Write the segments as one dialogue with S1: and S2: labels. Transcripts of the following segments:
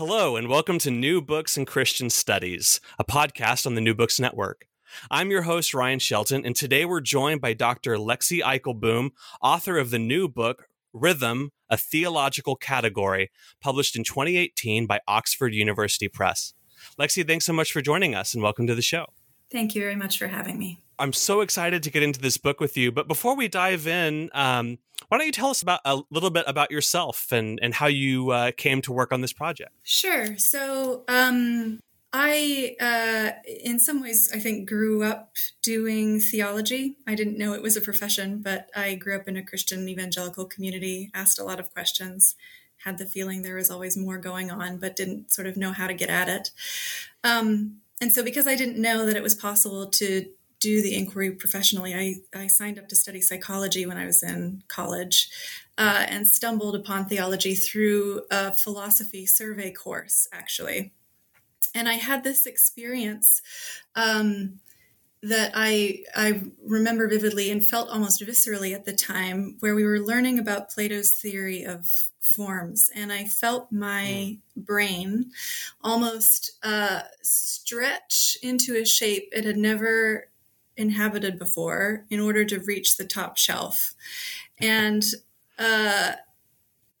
S1: Hello, and welcome to New Books and Christian Studies, a podcast on the New Books Network. I'm your host, Ryan Shelton, and today we're joined by Dr. Lexi Eikelboom, author of the new book, Rhythm, a Theological Category, published in 2018 by Oxford University Press. Lexi, thanks so much for joining us, and welcome to the show.
S2: Thank you very much for having me.
S1: I'm so excited to get into this book with you. But before we dive in, um, why don't you tell us about a little bit about yourself and and how you uh, came to work on this project?
S2: Sure. So um, I, uh, in some ways, I think grew up doing theology. I didn't know it was a profession, but I grew up in a Christian evangelical community. Asked a lot of questions. Had the feeling there was always more going on, but didn't sort of know how to get at it. Um, and so, because I didn't know that it was possible to do the inquiry professionally. I, I signed up to study psychology when I was in college uh, and stumbled upon theology through a philosophy survey course, actually. And I had this experience um, that I, I remember vividly and felt almost viscerally at the time, where we were learning about Plato's theory of forms. And I felt my mm. brain almost uh, stretch into a shape it had never inhabited before in order to reach the top shelf. And uh,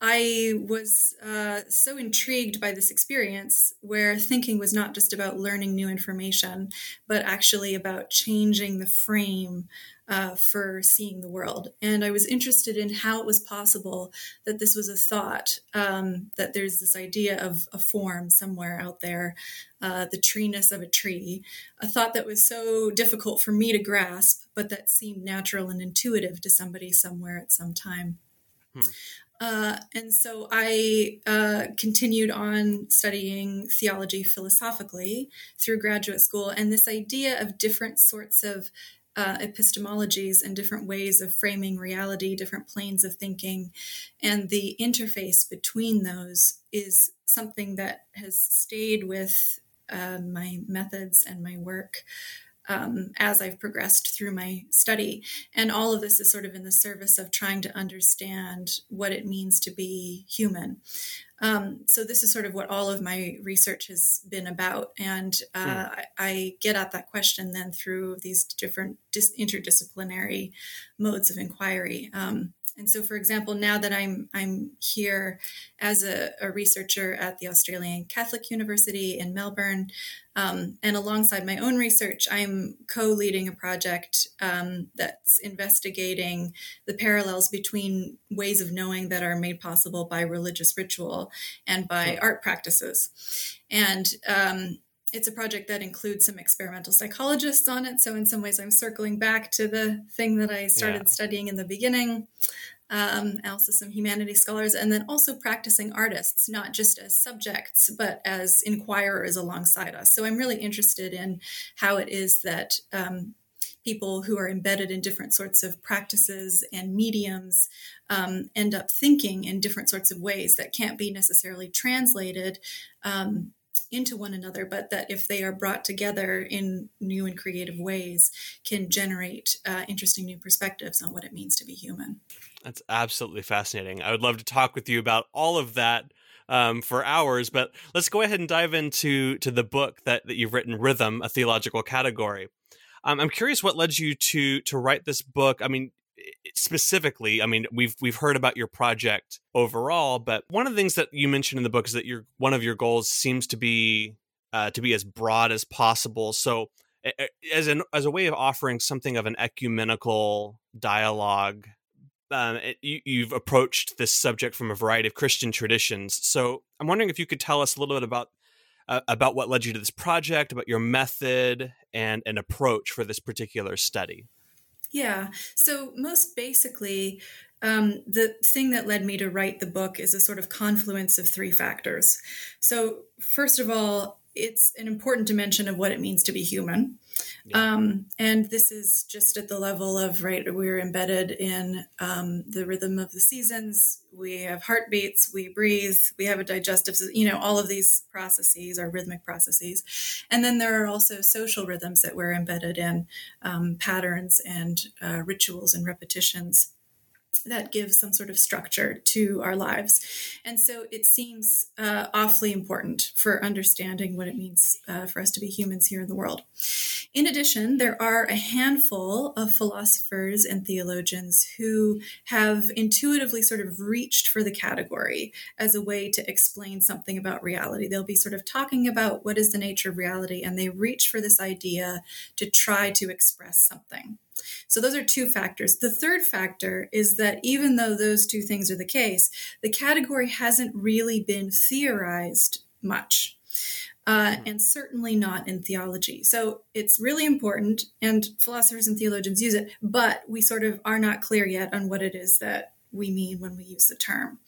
S2: I was uh, so intrigued by this experience where thinking was not just about learning new information, but actually about changing the frame uh, for seeing the world. And I was interested in how it was possible that this was a thought, um, that there's this idea of a form somewhere out there, uh, the treeness of a tree, a thought that was so difficult for me to grasp, but that seemed natural and intuitive to somebody somewhere at some time. Hmm. Uh, and so I uh, continued on studying theology philosophically through graduate school. And this idea of different sorts of uh, epistemologies and different ways of framing reality, different planes of thinking, and the interface between those is something that has stayed with uh, my methods and my work um, as I've progressed through my study. And all of this is sort of in the service of trying to understand what it means to be human. Um, so this is sort of what all of my research has been about, and uh, mm. I, I, get at that question then through these different dis- interdisciplinary modes of inquiry. Um, and so, for example, now that I'm I'm here as a, a researcher at the Australian Catholic University in Melbourne, um, and alongside my own research, I'm co-leading a project um, that's investigating the parallels between ways of knowing that are made possible by religious ritual and by art practices, and um, it's a project that includes some experimental psychologists on it. So, in some ways, I'm circling back to the thing that I started yeah. studying in the beginning. Um, also, some humanities scholars, and then also practicing artists, not just as subjects, but as inquirers alongside us. So, I'm really interested in how it is that um, people who are embedded in different sorts of practices and mediums um, end up thinking in different sorts of ways that can't be necessarily translated um, into one another, but that if they are brought together in new and creative ways, can generate uh, interesting new perspectives on what it means to be human.
S1: That's absolutely fascinating. I would love to talk with you about all of that um, for hours, but let's go ahead and dive into to the book that, that you've written, Rhythm, a Theological Category. Um, I'm curious what led you to to write this book. I mean, specifically, I mean, we've we've heard about your project overall, but one of the things that you mentioned in the book is that your one of your goals seems to be uh, to be as broad as possible. So, as an as a way of offering something of an ecumenical dialogue, um, it, you, you've approached this subject from a variety of Christian traditions. So, I'm wondering if you could tell us a little bit about uh, about what led you to this project, about your method and an approach for this particular study.
S2: Yeah. So, most basically, um, the thing that led me to write the book is a sort of confluence of three factors. So, first of all, it's an important dimension of what it means to be human. Yeah. Um, and this is just at the level of, right, we're embedded in um, the rhythm of the seasons. We have heartbeats, we breathe, we have a digestive, you know, all of these processes are rhythmic processes. And then there are also social rhythms that we're embedded in, um, patterns and uh, rituals and repetitions that gives some sort of structure to our lives. And so it seems uh, awfully important for understanding what it means uh, for us to be humans here in the world. In addition, there are a handful of philosophers and theologians who have intuitively sort of reached for the category as a way to explain something about reality. They'll be sort of talking about what is the nature of reality, and they reach for this idea to try to express something. So those are two factors. The third factor is that even though those two things are the case, the category hasn't really been theorized much. Uh, hmm. and certainly not in theology. So it's really important, and philosophers and theologians use it, but we sort of are not clear yet on what it is that we mean when we use the term.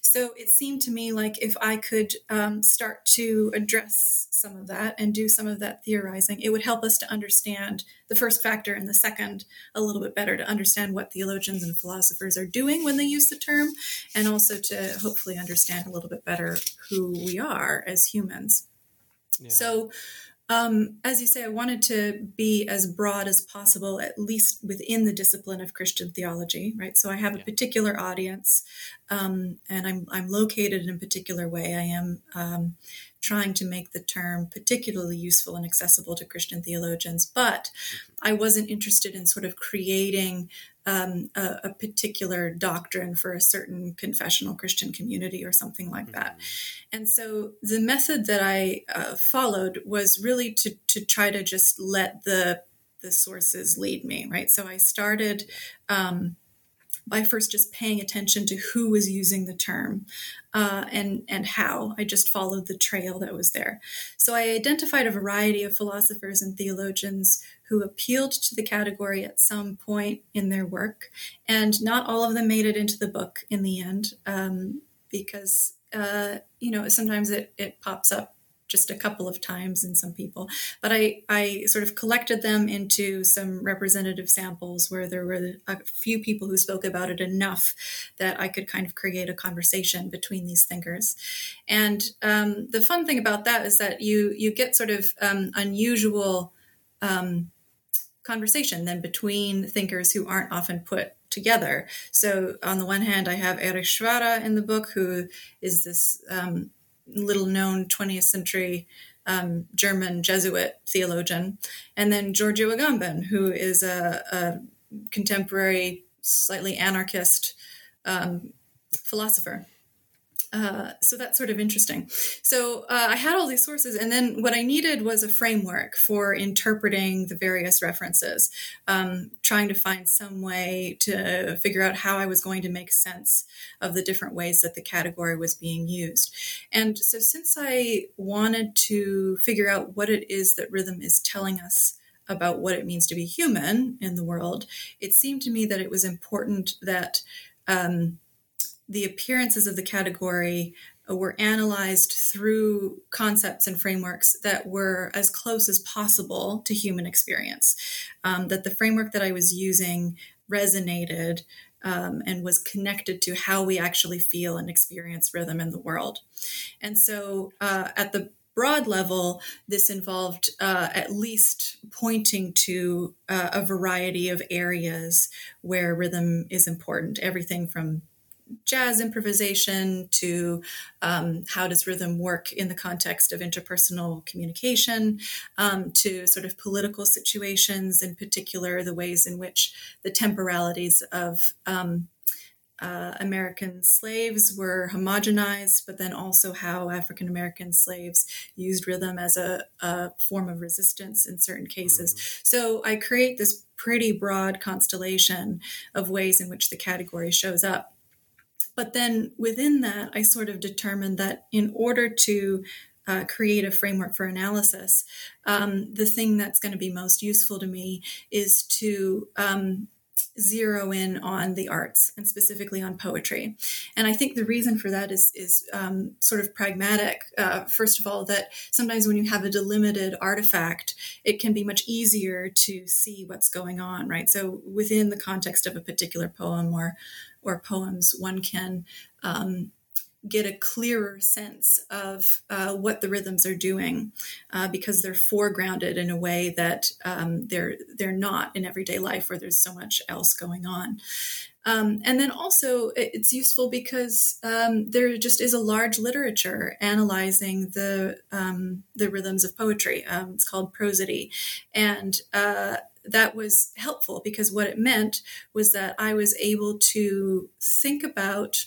S2: So it seemed to me like if I could um, start to address some of that and do some of that theorizing, it would help us to understand the first factor and the second a little bit better to understand what theologians and philosophers are doing when they use the term, and also to hopefully understand a little bit better who we are as humans. Yeah. So, um, as you say, I wanted to be as broad as possible, at least within the discipline of Christian theology, right? So I have a particular audience, um, and I'm I'm located in a particular way. I am um, trying to make the term particularly useful and accessible to Christian theologians, but I wasn't interested in sort of creating um, a, a, particular doctrine for a certain confessional Christian community or something like that. Mm-hmm. And so the method that I uh, followed was really to to try to just let the the sources lead me, right? So I started. Um, by first just paying attention to who was using the term uh, and and how. I just followed the trail that was there. So I identified a variety of philosophers and theologians who appealed to the category at some point in their work, and not all of them made it into the book in the end um, because uh, you know sometimes it it pops up just a couple of times in some people. But I, I sort of collected them into some representative samples where there were a few people who spoke about it enough that I could kind of create a conversation between these thinkers. And um, the fun thing about that is that you you get sort of um, unusual um, conversation then between thinkers who aren't often put together. So on the one hand, I have Erich Przywara in the book, who is this um, little known 20th century um, German Jesuit theologian, and then Giorgio Agamben, who is a, a contemporary, slightly anarchist um, philosopher. Uh, so that's sort of interesting. So uh, I had all these sources, and then what I needed was a framework for interpreting the various references, um, trying to find some way to figure out how I was going to make sense of the different ways that the category was being used. And so, since I wanted to figure out what it is that rhythm is telling us about what it means to be human in the world, it seemed to me that it was important that. Um, the appearances of the category uh, were analyzed through concepts and frameworks that were as close as possible to human experience. Um, that the framework that I was using resonated um, and was connected to how we actually feel and experience rhythm in the world. And so, uh, at the broad level, this involved uh, at least pointing to uh, a variety of areas where rhythm is important, everything from jazz improvisation to um, how does rhythm work in the context of interpersonal communication um, to sort of political situations, in particular, the ways in which the temporalities of um, uh, American slaves were homogenized, but then also how African American slaves used rhythm as a, a, form of resistance in certain cases. Mm-hmm. So I create this pretty broad constellation of ways in which the category shows up. But then within that, I sort of determined that in order to uh, create a framework for analysis, um, the thing that's going to be most useful to me is to um, zero in on the arts and specifically on poetry. And I think the reason for that is is um, sort of pragmatic. Uh, first of all, that sometimes when you have a delimited artifact, it can be much easier to see what's going on, right? So within the context of a particular poem or or poems, one can um, get a clearer sense of uh, what the rhythms are doing uh, because they're foregrounded in a way that um, they're they're not in everyday life where there's so much else going on. Um, and then also it's useful because um, there just is a large literature analyzing the um, the rhythms of poetry. Um, it's called prosody, and uh, that was helpful because what it meant was that I was able to think about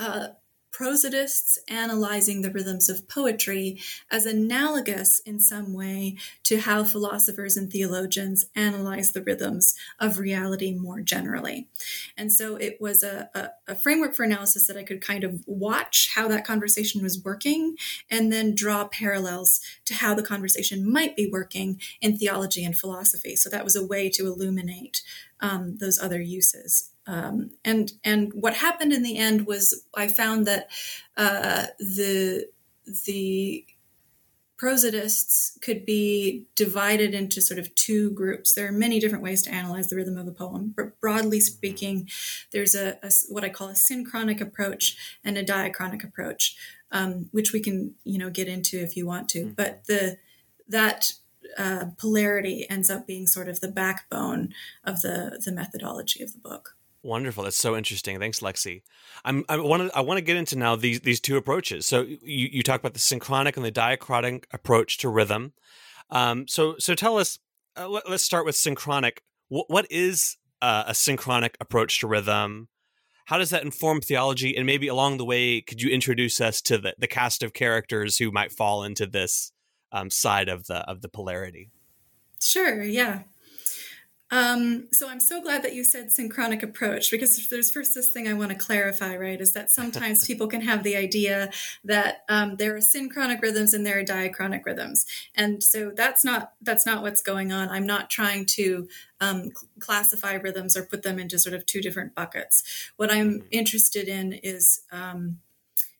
S2: uh, prosodists analyzing the rhythms of poetry as analogous in some way to how philosophers and theologians analyze the rhythms of reality more generally. And so it was a, a, a, framework for analysis that I could kind of watch how that conversation was working and then draw parallels to how the conversation might be working in theology and philosophy. So that was a way to illuminate um, those other uses. Um, and and what happened in the end was I found that uh, the the prosodists could be divided into sort of two groups. There are many different ways to analyze the rhythm of a poem, but broadly speaking, there's a, a what I call a synchronic approach and a diachronic approach, um, which we can you know get into if you want to. Mm-hmm. But the that uh, polarity ends up being sort of the backbone of the the methodology of the book.
S1: Wonderful. That's so interesting. Thanks, Lexi. I'm, I want to I want to get into now these these two approaches. So you, you talk about the synchronic and the diachronic approach to rhythm. Um, so so tell us. Uh, let, us start with synchronic. what, what is uh, a synchronic approach to rhythm? How does that inform theology? And maybe along the way, could you introduce us to the, the cast of characters who might fall into this um, side of the of the polarity?
S2: Sure. Yeah. Um, so I'm so glad that you said synchronic approach because there's first this thing I want to clarify, right? Is that sometimes people can have the idea that um, there are synchronic rhythms and there are diachronic rhythms, and so that's not that's not what's going on. I'm not trying to um, classify rhythms or put them into sort of two different buckets. What I'm mm-hmm. interested in is um,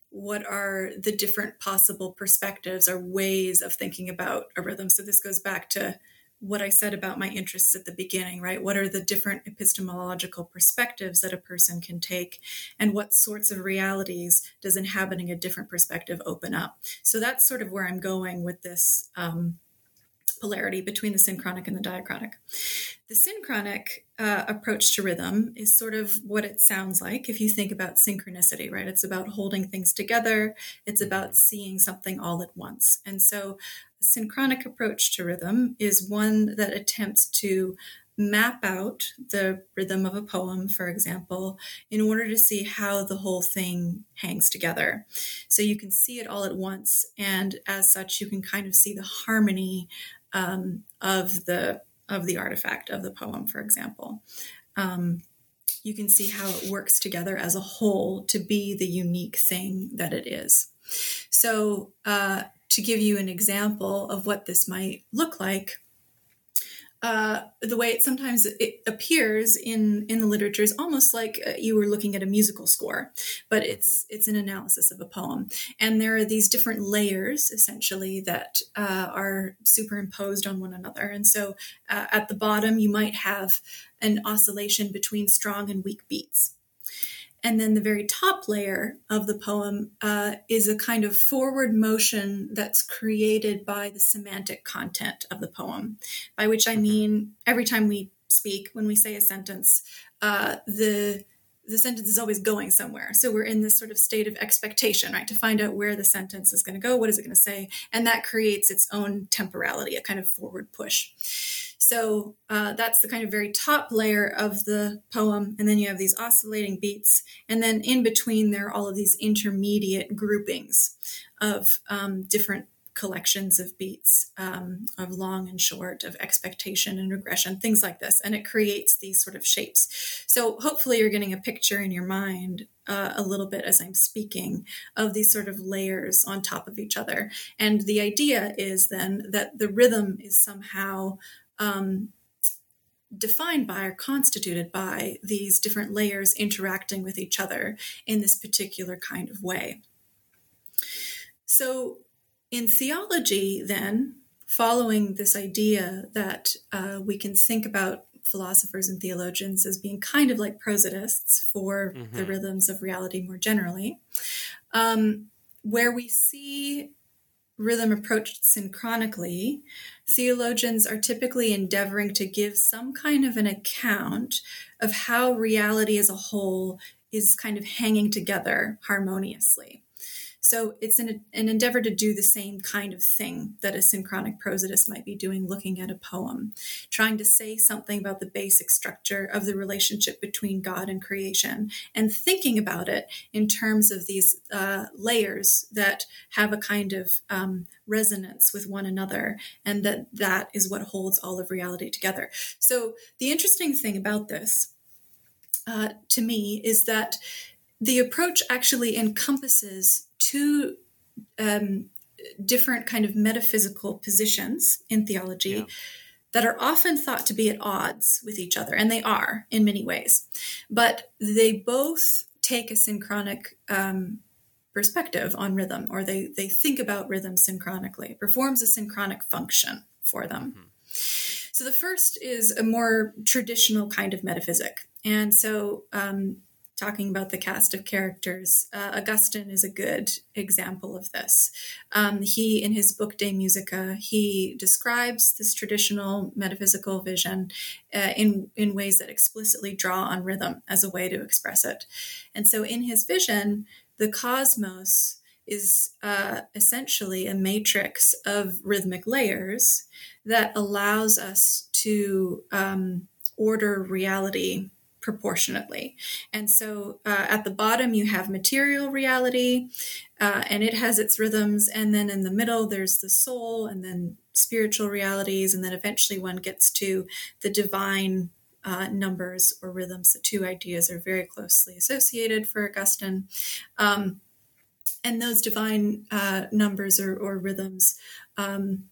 S2: what are the different possible perspectives or ways of thinking about a rhythm. So this goes back to what I said about my interests at the beginning, right? What are the different epistemological perspectives that a person can take, and what sorts of realities does inhabiting a different perspective open up? So that's sort of where I'm going with this um, polarity between the synchronic and the diachronic. The synchronic uh, approach to rhythm is sort of what it sounds like if you think about synchronicity, right? It's about holding things together, it's about seeing something all at once. And so synchronic approach to rhythm is one that attempts to map out the rhythm of a poem, for example, in order to see how the whole thing hangs together. So you can see it all at once, and as such, you can kind of see the harmony um, of the of the artifact of the poem, for example. Um, you can see how it works together as a whole to be the unique thing that it is. So, uh, to give you an example of what this might look like, uh, the way it sometimes it appears in in the literature is almost like uh, you were looking at a musical score, but it's it's an analysis of a poem, and there are these different layers essentially that uh, are superimposed on one another. And so, uh, at the bottom, you might have an oscillation between strong and weak beats. And then the very top layer of the poem uh, is a kind of forward motion that's created by the semantic content of the poem, by which I mm-hmm. mean every time we speak, when we say a sentence, uh, the the sentence is always going somewhere. So we're in this sort of state of expectation, right, to find out where the sentence is going to go, what is it going to say, and that creates its own temporality, a kind of forward push. So uh, that's the kind of very top layer of the poem. And then you have these oscillating beats. And then in between, there are all of these intermediate groupings of um, different collections of beats um, of long and short, of expectation and regression, things like this. And it creates these sort of shapes. So hopefully you're getting a picture in your mind uh, a little bit as I'm speaking of these sort of layers on top of each other. And the idea is then that the rhythm is somehow um, defined by or constituted by these different layers interacting with each other in this particular kind of way. So, in theology, then, following this idea that uh, we can think about philosophers and theologians as being kind of like prosodists for mm-hmm. the rhythms of reality more generally, um, where we see rhythm approached synchronically, theologians are typically endeavoring to give some kind of an account of how reality as a whole is kind of hanging together harmoniously. So it's an, an endeavor to do the same kind of thing that a synchronic prosodist might be doing looking at a poem, trying to say something about the basic structure of the relationship between God and creation, and thinking about it in terms of these uh, layers that have a kind of um, resonance with one another, and that that is what holds all of reality together. So the interesting thing about this, uh, to me, is that the approach actually encompasses two um, different kind of metaphysical positions in theology yeah. that are often thought to be at odds with each other, and they are in many ways. But they both take a synchronic um, perspective on rhythm, or they they think about rhythm synchronically. It performs a synchronic function for them. Mm-hmm. So the first is a more traditional kind of metaphysic, and so um, talking about the cast of characters, uh, Augustine is a good example of this. Um, he, in his book De Musica, he describes this traditional metaphysical vision uh, in in ways that explicitly draw on rhythm as a way to express it. And so, in his vision, the cosmos is uh, essentially a matrix of rhythmic layers that allows us to um, order reality proportionately. And so uh, at the bottom, you have material reality, uh, and it has its rhythms. And then in the middle, there's the soul, and then spiritual realities. And then eventually one gets to the divine uh, numbers or rhythms. The two ideas are very closely associated for Augustine. Um, and those divine uh, numbers or, or rhythms um,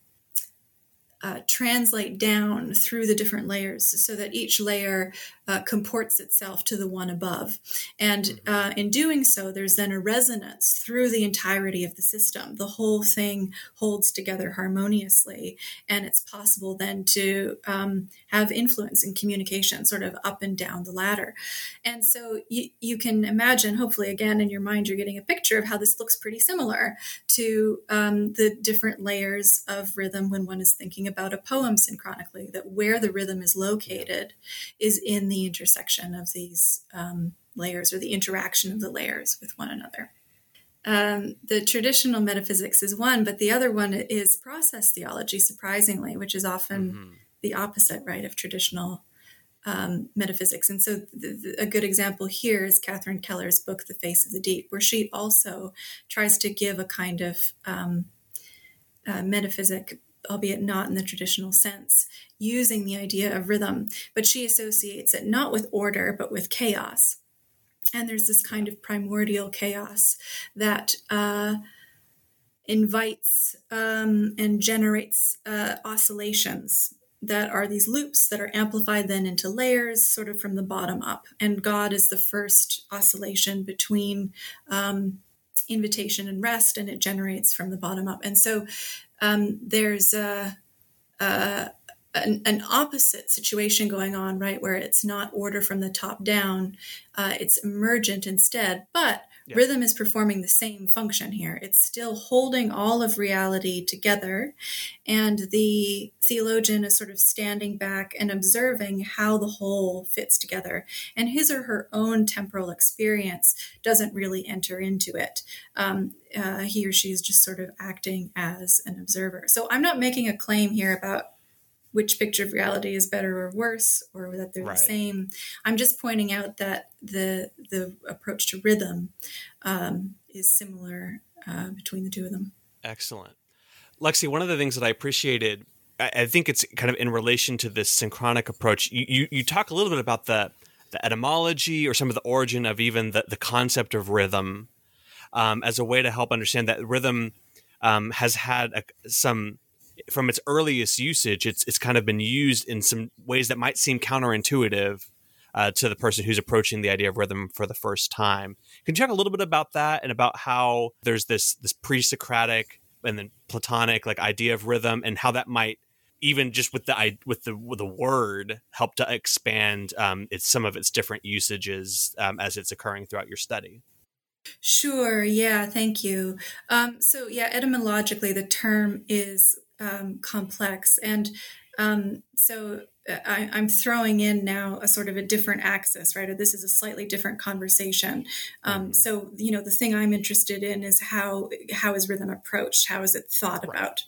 S2: uh, translate down through the different layers so that each layer uh, comports itself to the one above. And mm-hmm. uh, in doing so, there's then a resonance through the entirety of the system. The whole thing holds together harmoniously, and it's possible then to um, have influence in communication, sort of up and down the ladder. And so you, you can imagine, hopefully, again, in your mind, you're getting a picture of how this looks pretty similar to um, the different layers of rhythm when one is thinking about a poem synchronically, that where the rhythm is located is in the the intersection of these um, layers or the interaction of the layers with one another. Um, the traditional metaphysics is one, but the other one is process theology, surprisingly, which is often mm-hmm. the opposite, right, of traditional um, metaphysics. And so, a good example here is Catherine Keller's book, The Face of the Deep, where she also tries to give a kind of um, uh, metaphysic albeit not in the traditional sense, using the idea of rhythm, but she associates it not with order, but with chaos. And there's this kind of primordial chaos that uh, invites um, and generates uh, oscillations that are these loops that are amplified then into layers, sort of from the bottom up. And God is the first oscillation between um, invitation and rest, and it generates from the bottom up. And so um, there's a, a an, an, opposite situation going on, right, where it's not order from the top down, uh, it's emergent instead. But yeah. rhythm is performing the same function here. It's still holding all of reality together. And the theologian is sort of standing back and observing how the whole fits together. And his or her own temporal experience doesn't really enter into it. Um, uh, he or she is just sort of acting as an observer. So I'm not making a claim here about which picture of reality is better or worse or that they're right. the same i'm just pointing out that the the approach to rhythm um, is similar uh, between the two of them
S1: excellent Lexi, one of the things that I appreciated, I, I think it's kind of in relation to this synchronic approach. You, you, you talk a little bit about the the etymology or some of the origin of even the, the concept of rhythm um, as a way to help understand that rhythm um, has had a, some from its earliest usage it's it's kind of been used in some ways that might seem counterintuitive uh, to the person who's approaching the idea of rhythm for the first time. Can you talk a little bit about that and about how there's this this pre-Socratic and then Platonic like idea of rhythm and how that might even just with the with the with the word help to expand um, its some of its different usages um, as it's occurring throughout your study.
S2: Sure. Yeah. Thank you. Um, so yeah, etymologically, the term is um, complex, and um, so uh, I, am throwing in now a sort of a different axis, right? Or this is a slightly different conversation. Um, mm-hmm. So you know, the thing I'm interested in is how how is rhythm approached? How is it thought right. about?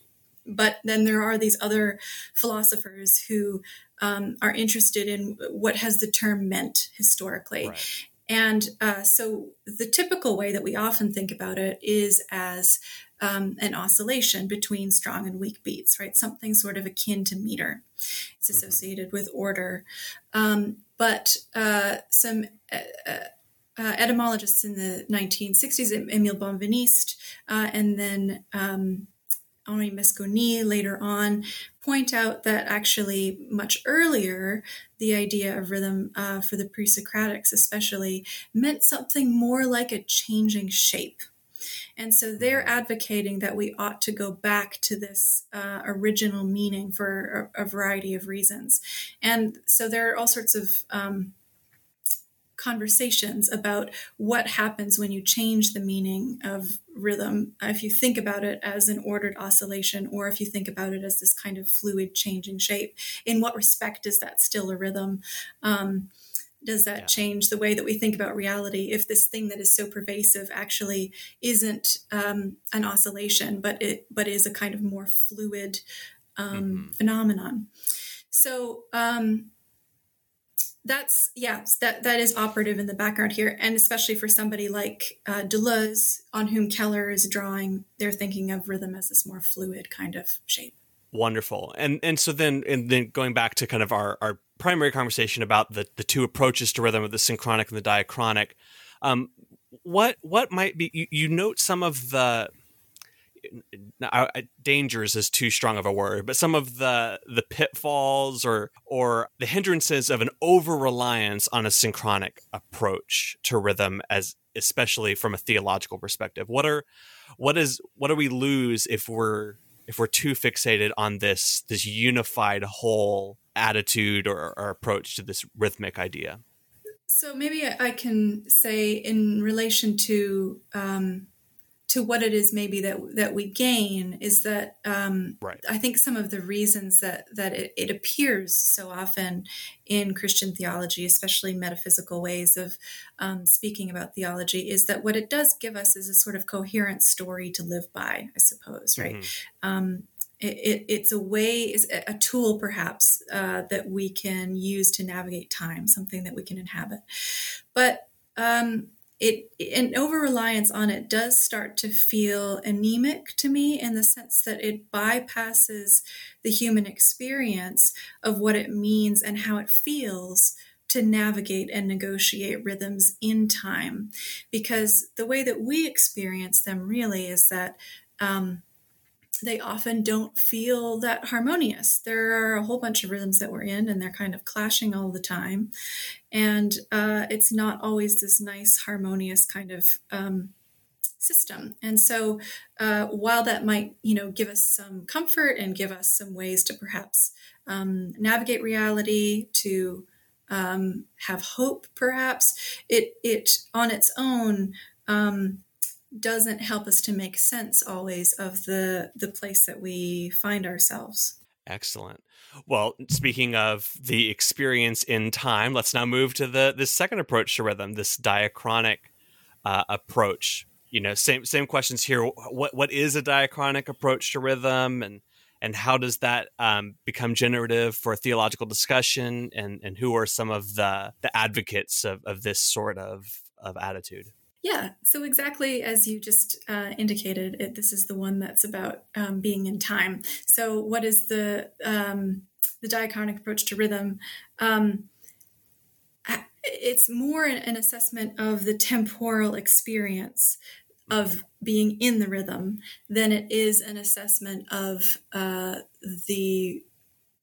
S2: But then there are these other philosophers who um, are interested in what has the term meant historically. Right. And uh, so the typical way that we often think about it is as um, an oscillation between strong and weak beats, right? Something sort of akin to meter. It's mm-hmm. associated with order. Um, but uh, some uh, uh, uh etymologists in the 1960s, Emile Benveniste, uh, and then um, Henri Meschonnic later on point out that actually much earlier, the idea of rhythm uh, for the pre Socratics, especially, meant something more like a changing shape. And so they're mm-hmm. advocating that we ought to go back to this uh, original meaning for a, a, variety of reasons. And so there are all sorts of um, conversations about what happens when you change the meaning of rhythm. If you think about it as an ordered oscillation, or if you think about it as this kind of fluid changing shape, in what respect is that still a rhythm? Um, does that yeah. change the way that we think about reality if this thing that is so pervasive actually isn't um, an oscillation but it but is a kind of more fluid um, mm-hmm. phenomenon so um, that's yeah that that is operative in the background here and especially for somebody like uh, deleuze on whom keller is drawing they're thinking of rhythm as this more fluid kind of shape
S1: wonderful and and so then and then going back to kind of our our primary conversation about the the two approaches to rhythm of the synchronic and the diachronic um what what might be you, you note some of the dangers is too strong of a word, but some of the the pitfalls or or the hindrances of an over reliance on a synchronic approach to rhythm, as especially from a theological perspective. What are what is what do we lose if we're if we're too fixated on this this unified whole attitude or, or approach to this rhythmic idea?
S2: So maybe I can say in relation to um, to what it is maybe that that we gain is that um, right. I think some of the reasons that that it, it, appears so often in Christian theology, especially metaphysical ways of um, speaking about theology, is that what it does give us is a sort of coherent story to live by. I suppose, right? Mm-hmm. Um, it, it, it's a way, is a tool perhaps uh, that we can use to navigate time, something that we can inhabit, but um, it an over reliance on it does start to feel anemic to me in the sense that it bypasses the human experience of what it means and how it feels to navigate and negotiate rhythms in time. Because the way that we experience them really is that um, they often don't feel that harmonious. There are a whole bunch of rhythms that we're in, and they're kind of clashing all the time. And uh, it's not always this nice, harmonious kind of um, system. And so, uh, while that might, you know, give us some comfort and give us some ways to perhaps um, navigate reality, to um, have hope, perhaps it it on its own um, doesn't help us to make sense always of the the place that we find ourselves.
S1: Excellent. Well, speaking of the experience in time, let's now move to the the second approach to rhythm, this diachronic uh, approach. You know, same same questions here. What what is a diachronic approach to rhythm, and and how does that um, become generative for theological discussion? And and who are some of the the advocates of, of this sort of of attitude?
S2: Yeah, so exactly as you just uh, indicated, it, this is the one that's about um, being in time. So, what is the um, the diachronic approach to rhythm? Um, it's more an assessment of the temporal experience of being in the rhythm than it is an assessment of uh, the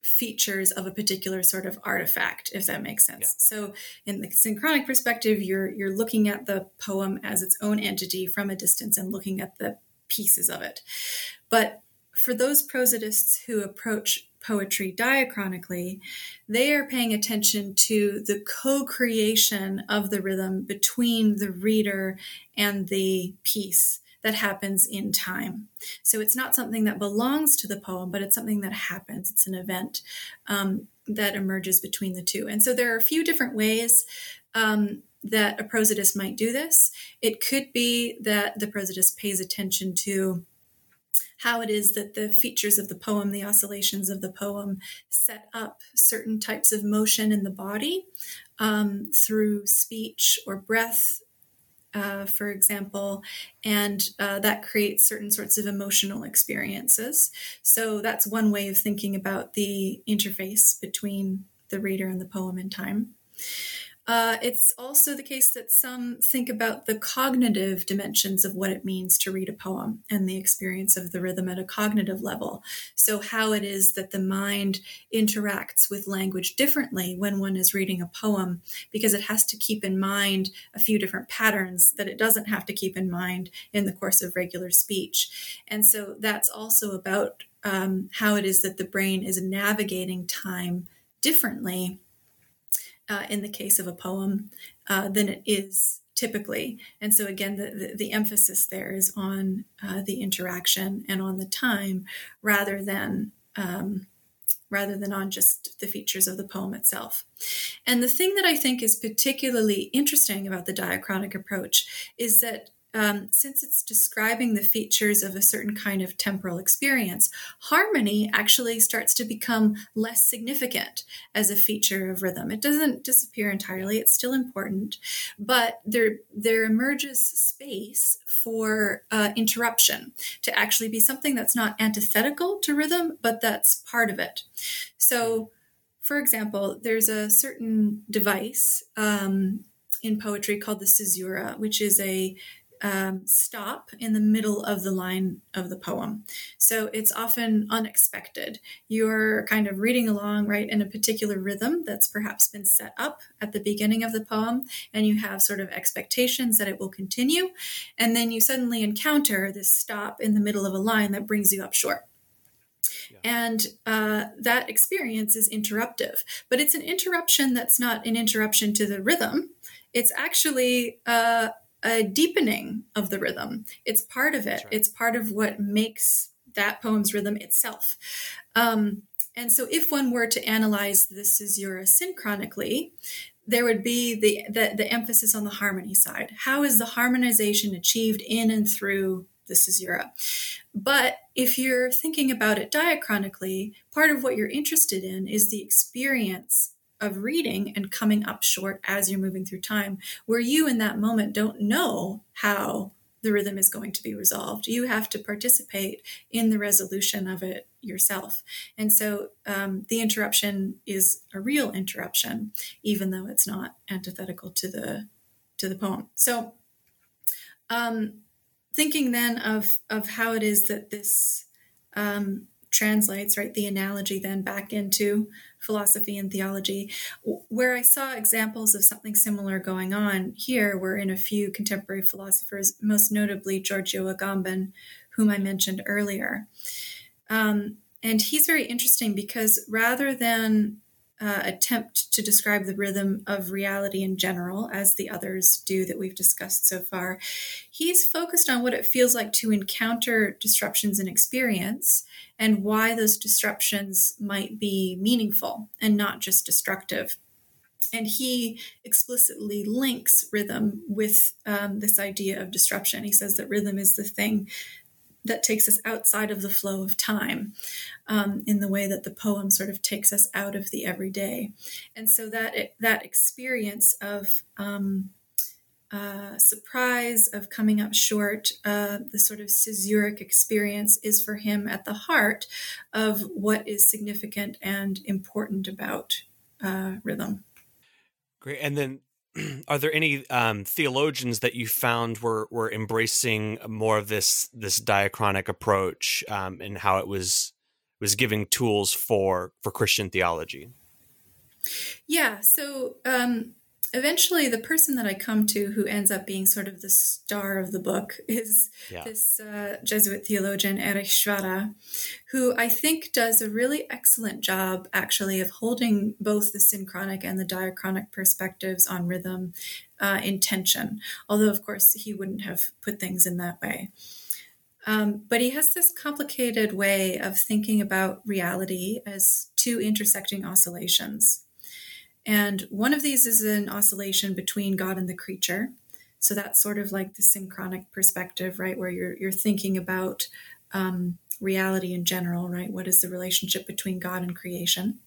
S2: features of a particular sort of artifact if that makes sense. Yeah. so in the synchronic perspective you're you're looking at the poem as its own entity from a distance and looking at the pieces of it. But for those prosodists who approach poetry diachronically they are paying attention to the co-creation of the rhythm between the reader and the piece that happens in time. So it's not something that belongs to the poem, but it's something that happens. It's an event um, that emerges between the two. And so there are a few different ways um, that a prosodist might do this. It could be that the prosodist pays attention to how it is that the features of the poem, the oscillations of the poem, set up certain types of motion in the body um, through speech or breath uh, for example, and uh, that creates certain sorts of emotional experiences. So that's one way of thinking about the interface between the reader and the poem in time. Uh, it's also the case that some think about the cognitive dimensions of what it means to read a poem and the experience of the rhythm at a cognitive level. So, how it is that the mind interacts with language differently when one is reading a poem, because it has to keep in mind a few different patterns that it doesn't have to keep in mind in the course of regular speech. And so, that's also about um, how it is that the brain is navigating time differently uh, in the case of a poem uh, than it is typically. And so, again, the, the, the emphasis there is on uh, the interaction and on the time rather than. Um, rather than on just the features of the poem itself. And the thing that I think is particularly interesting about the diachronic approach is that um, since it's describing the features of a certain kind of temporal experience, harmony actually starts to become less significant as a feature of rhythm. It doesn't disappear entirely; it's still important, but there there emerges space for uh, interruption to actually be something that's not antithetical to rhythm, but that's part of it. So, for example, there's a certain device. Um, in poetry called the caesura, which is a um, stop in the middle of the line of the poem. So it's often unexpected. You're kind of reading along, right, in a particular rhythm that's perhaps been set up at the beginning of the poem, and you have sort of expectations that it will continue. And then you suddenly encounter this stop in the middle of a line that brings you up short. And uh, that experience is interruptive, but it's an interruption that's not an interruption to the rhythm. It's actually uh, a deepening of the rhythm. It's part of it. Right. It's part of what makes that poem's rhythm itself. Um, and so, if one were to analyze the caesura synchronically, there would be the, the, the emphasis on the harmony side. How is the harmonization achieved in and through the caesura? But if you're thinking about it diachronically, part of what you're interested in is the experience of reading and coming up short as you're moving through time, where you in that moment don't know how the rhythm is going to be resolved. You have to participate in the resolution of it yourself. And so um, the interruption is a real interruption, even though it's not antithetical to the to the poem. So um, thinking then of of how it is that this um, translates right the analogy then back into philosophy and theology. Where i saw examples of something similar going on here were in a few contemporary philosophers most notably giorgio agamben whom i mentioned earlier. Um, and he's very interesting because rather than uh, attempt to describe the rhythm of reality in general, as the others do that we've discussed so far. He's focused on what it feels like to encounter disruptions in experience and why those disruptions might be meaningful and not just destructive. And he explicitly links rhythm with um, this idea of disruption. He says that rhythm is the thing that takes us outside of the flow of time um, in the way that the poem sort of takes us out of the everyday and so that that experience of um, uh, surprise of coming up short, uh, the sort of caesuric experience is for him at the heart of what is significant and important about uh, rhythm.
S1: Great. And then are there any um, theologians that you found were were embracing more of this this diachronic approach um, and how it was was giving tools for for Christian theology?
S2: Yeah. So um, eventually the person that I come to who ends up being sort of the star of the book is yeah. this uh, Jesuit theologian, Erich Przywara, who I think does a really excellent job actually of holding both the synchronic and the diachronic perspectives on rhythm uh, in tension, although of course he wouldn't have put things in that way. Um, but he has this complicated way of thinking about reality as two intersecting oscillations. And one of these is an oscillation between God and the creature. So that's sort of like the synchronic perspective, right? Where you're, you're thinking about um, reality in general, right? What is the relationship between God and creation?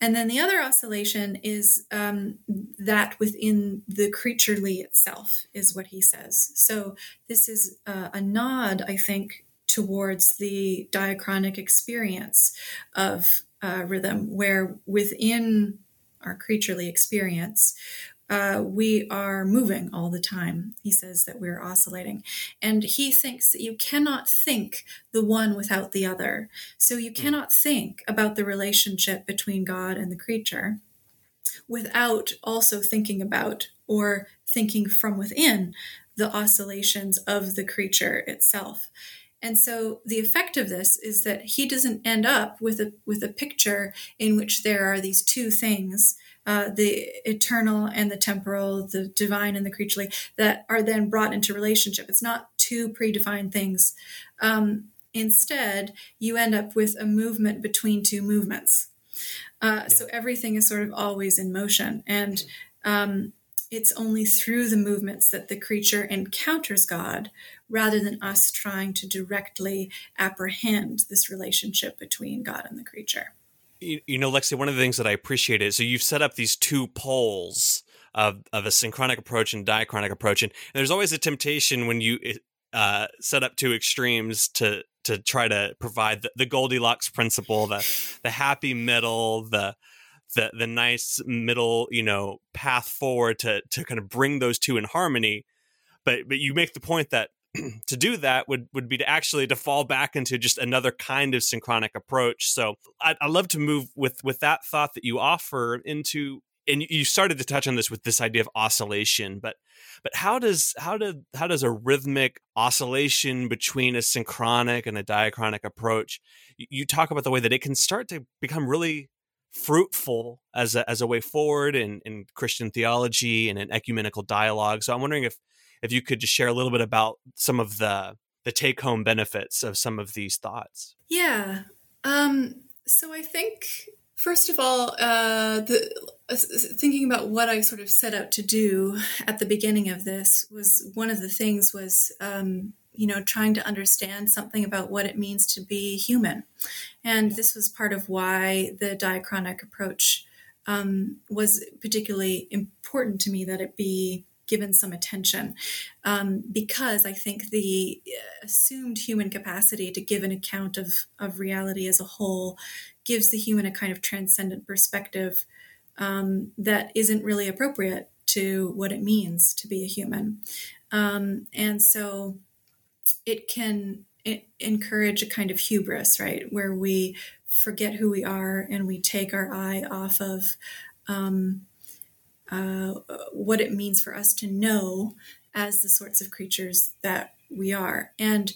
S2: And then the other oscillation is um, that within the creaturely itself, is what he says. So this is uh, a nod, I think, towards the diachronic experience of uh, rhythm, where within our creaturely experience, uh, we are moving all the time. He says that we're oscillating. And he thinks that you cannot think the one without the other. So you hmm. cannot think about the relationship between God and the creature without also thinking about or thinking from within the oscillations of the creature itself. And so the effect of this is that he doesn't end up with a with a picture in which there are these two things, uh, the eternal and the temporal, the divine and the creaturely, that are then brought into relationship. It's not two predefined things. Um, instead, you end up with a movement between two movements. Uh, yeah. So everything is sort of always in motion, and um, it's only through the movements that the creature encounters God rather than us trying to directly apprehend this relationship between God and the creature.
S1: You, you know, Lexi, one of the things that I appreciate is so you've set up these two poles of, of a synchronic approach and diachronic approach. And, and there's always a temptation when you uh, set up two extremes to to try to provide the, the Goldilocks principle, the the happy middle, the the the nice middle, you know, path forward to to kind of bring those two in harmony. But but you make the point that to do that would would be to actually to fall back into just another kind of synchronic approach. So I, I love to move with with that thought that you offer into and you started to touch on this with this idea of oscillation but but how does how do how does a rhythmic oscillation between a synchronic and a diachronic approach you talk about the way that it can start to become really fruitful as a, as a way forward in, in christian theology and in ecumenical dialogue so i'm wondering if if you could just share a little bit about some of the the take home benefits of some of these thoughts.
S2: Yeah. Um, so I think first of all, uh, the uh, thinking about what I sort of set out to do at the beginning of this was one of the things was um, you know trying to understand something about what it means to be human, and this was part of why the diachronic approach um, was particularly important to me that it be given some attention um, because I think the uh, assumed human capacity to give an account of, of reality as a whole gives the human a kind of transcendent perspective um, that isn't really appropriate to what it means to be a human. Um, and so it can it encourage a kind of hubris, right, where we forget who we are and we take our eye off of um, uh, what it means for us to know as the sorts of creatures that we are. And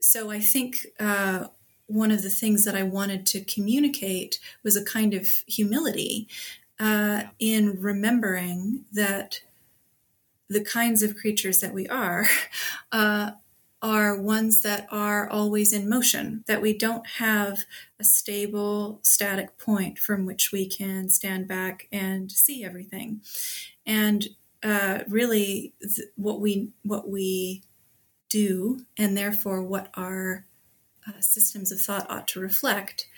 S2: so I think uh, one of the things that I wanted to communicate was a kind of humility uh, in remembering that the kinds of creatures that we are uh, are ones that are always in motion, that we don't have a stable, static point from which we can stand back and see everything. And uh, really, th- what we what we do, and therefore what our uh, systems of thought ought to reflect,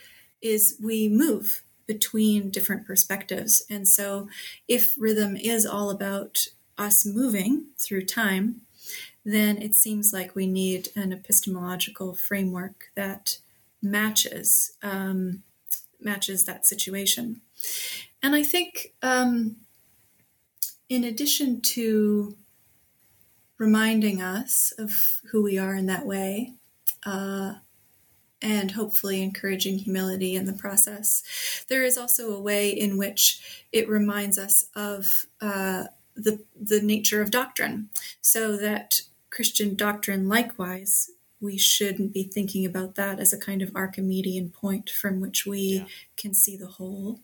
S2: is we move between different perspectives. And so, if rhythm is all about us moving through time, then it seems like we need an epistemological framework that matches um, matches that situation. And I think, um, in addition to reminding us of who we are in that way, uh, and hopefully encouraging humility in the process. There is also a way in which it reminds us of uh, the the nature of doctrine, so that Christian doctrine, likewise, we shouldn't be thinking about that as a kind of Archimedean point from which we yeah. can see the whole.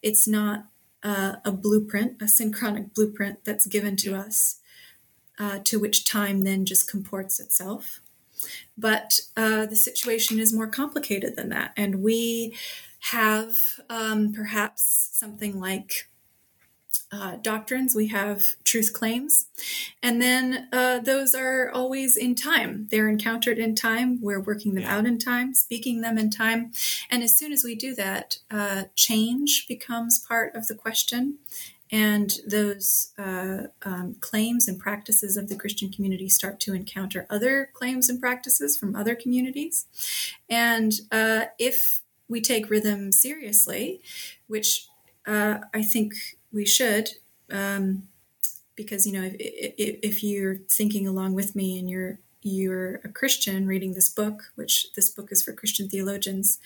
S2: It's not uh, a blueprint, a synchronic blueprint that's given to us, uh, to which time then just comports itself. But uh, the situation is more complicated than that. And we have um, perhaps something like uh, doctrines, we have truth claims, and then uh, those are always in time. They're encountered in time. We're working them yeah. out in time, speaking them in time. And as soon as we do that, uh, change becomes part of the question and those uh, um, claims and practices of the Christian community start to encounter other claims and practices from other communities. And uh, if we take rhythm seriously, which uh, I think we should, um, because you know, if, if, if you're thinking along with me and you're you're a Christian reading this book, which this book is for Christian theologians,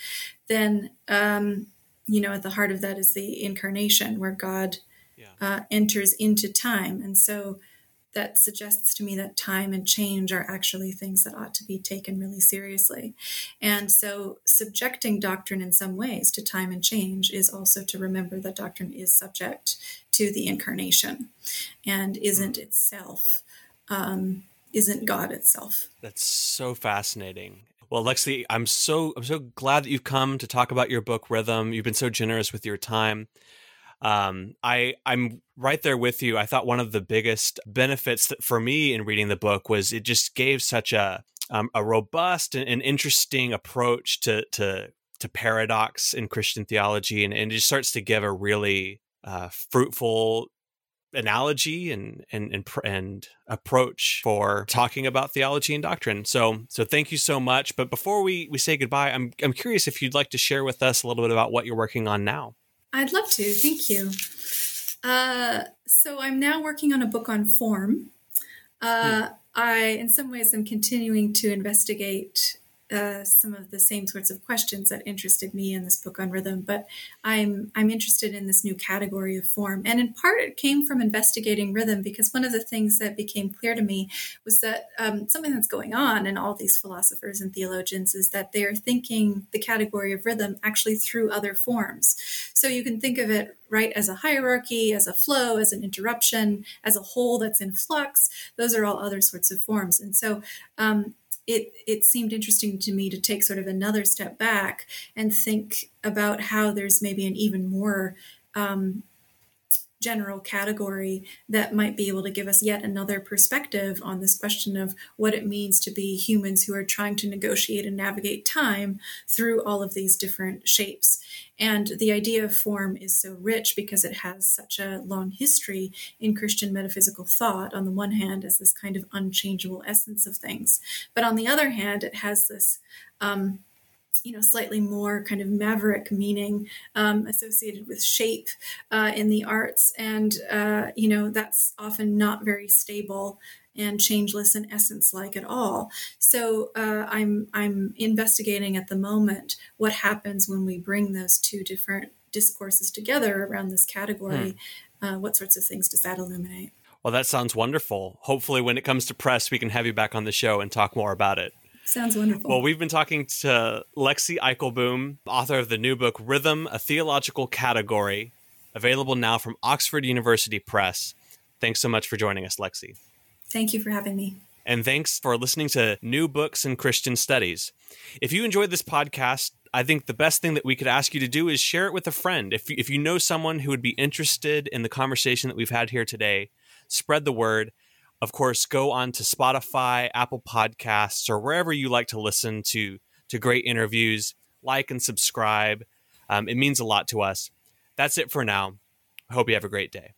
S2: then um, you know at the heart of that is the incarnation, where God yeah. uh, enters into time. And so that suggests to me that time and change are actually things that ought to be taken really seriously. And so, subjecting doctrine in some ways to time and change is also to remember that doctrine is subject to the incarnation and isn't mm. itself, um, isn't God itself.
S1: That's so fascinating. Well, Lexi, I'm so I'm so glad that you've come to talk about your book Rhythm. You've been so generous with your time um, I I'm right there with you. I thought one of the biggest benefits for me in reading the book was it just gave such a um, a robust and, and, interesting approach to to to paradox in Christian theology, and, and it just starts to give a really uh, fruitful analogy and, and and and approach for talking about theology and doctrine. So so thank you so much. But before we we say goodbye, I'm I'm curious if you'd like to share with us a little bit about what you're working on now.
S2: I'd love to. Thank you. Uh, so I'm now working on a book on form. Uh, hmm. I, in some ways, am continuing to investigate uh, some of the same sorts of questions that interested me in this book on rhythm, but I'm I'm interested in this new category of form, and in part it came from investigating rhythm because one of the things that became clear to me was that um, something that's going on in all these philosophers and theologians is that they are thinking the category of rhythm actually through other forms. So you can think of it right as a hierarchy, as a flow, as an interruption, as a whole that's in flux. Those are all other sorts of forms, and so um, it it seemed interesting to me to take sort of another step back and think about how there's maybe an even more um, general category that might be able to give us yet another perspective on this question of what it means to be humans who are trying to negotiate and navigate time through all of these different shapes. And the idea of form is so rich because it has such a long history in Christian metaphysical thought, on the one hand, as this kind of unchangeable essence of things. But on the other hand, it has this. Um, you know, slightly more kind of maverick meaning um, associated with shape uh, in the arts. And, uh, you know, that's often not very stable and changeless and essence like at all. So uh, I'm, I'm investigating at the moment what happens when we bring those two different discourses together around this category. Hmm. Uh, what sorts of things does that illuminate?
S1: Well, that sounds wonderful. Hopefully, when it comes to press, we can have you back on the show and talk more about it.
S2: Sounds wonderful.
S1: Well, we've been talking to Lexi Eikelboom, author of the new book Rhythm, a Theological Category, available now from Oxford University Press. Thanks so much for joining us, Lexi.
S2: Thank you for having me.
S1: And thanks for listening to New Books in Christian Studies. If you enjoyed this podcast, I think the best thing that we could ask you to do is share it with a friend. If, if you know someone who would be interested in the conversation that we've had here today, spread the word of course, go on to Spotify, Apple Podcasts, or wherever you like to listen to to great interviews. Like and subscribe. Um, it means a lot to us. That's it for now. Hope you have a great day.